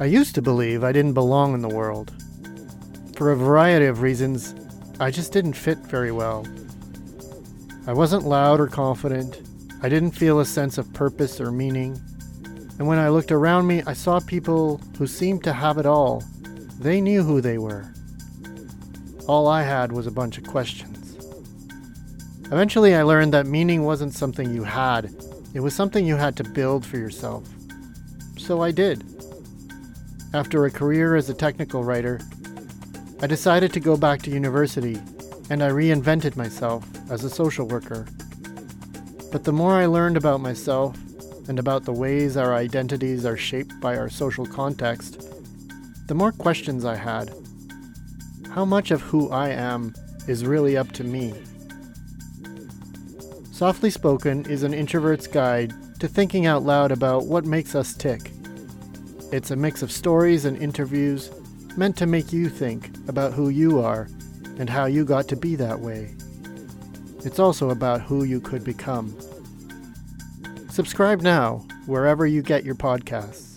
I used to believe I didn't belong in the world. For a variety of reasons, I just didn't fit very well. I wasn't loud or confident. I didn't feel a sense of purpose or meaning. And when I looked around me, I saw people who seemed to have it all. They knew who they were. All I had was a bunch of questions. Eventually, I learned that meaning wasn't something you had, it was something you had to build for yourself. So I did. After a career as a technical writer, I decided to go back to university and I reinvented myself as a social worker. But the more I learned about myself and about the ways our identities are shaped by our social context, the more questions I had. How much of who I am is really up to me? Softly Spoken is an introvert's guide to thinking out loud about what makes us tick it's a mix of stories and interviews meant to make you think about who you are and how you got to be that way. It's also about who you could become. Subscribe now, wherever you get your podcasts.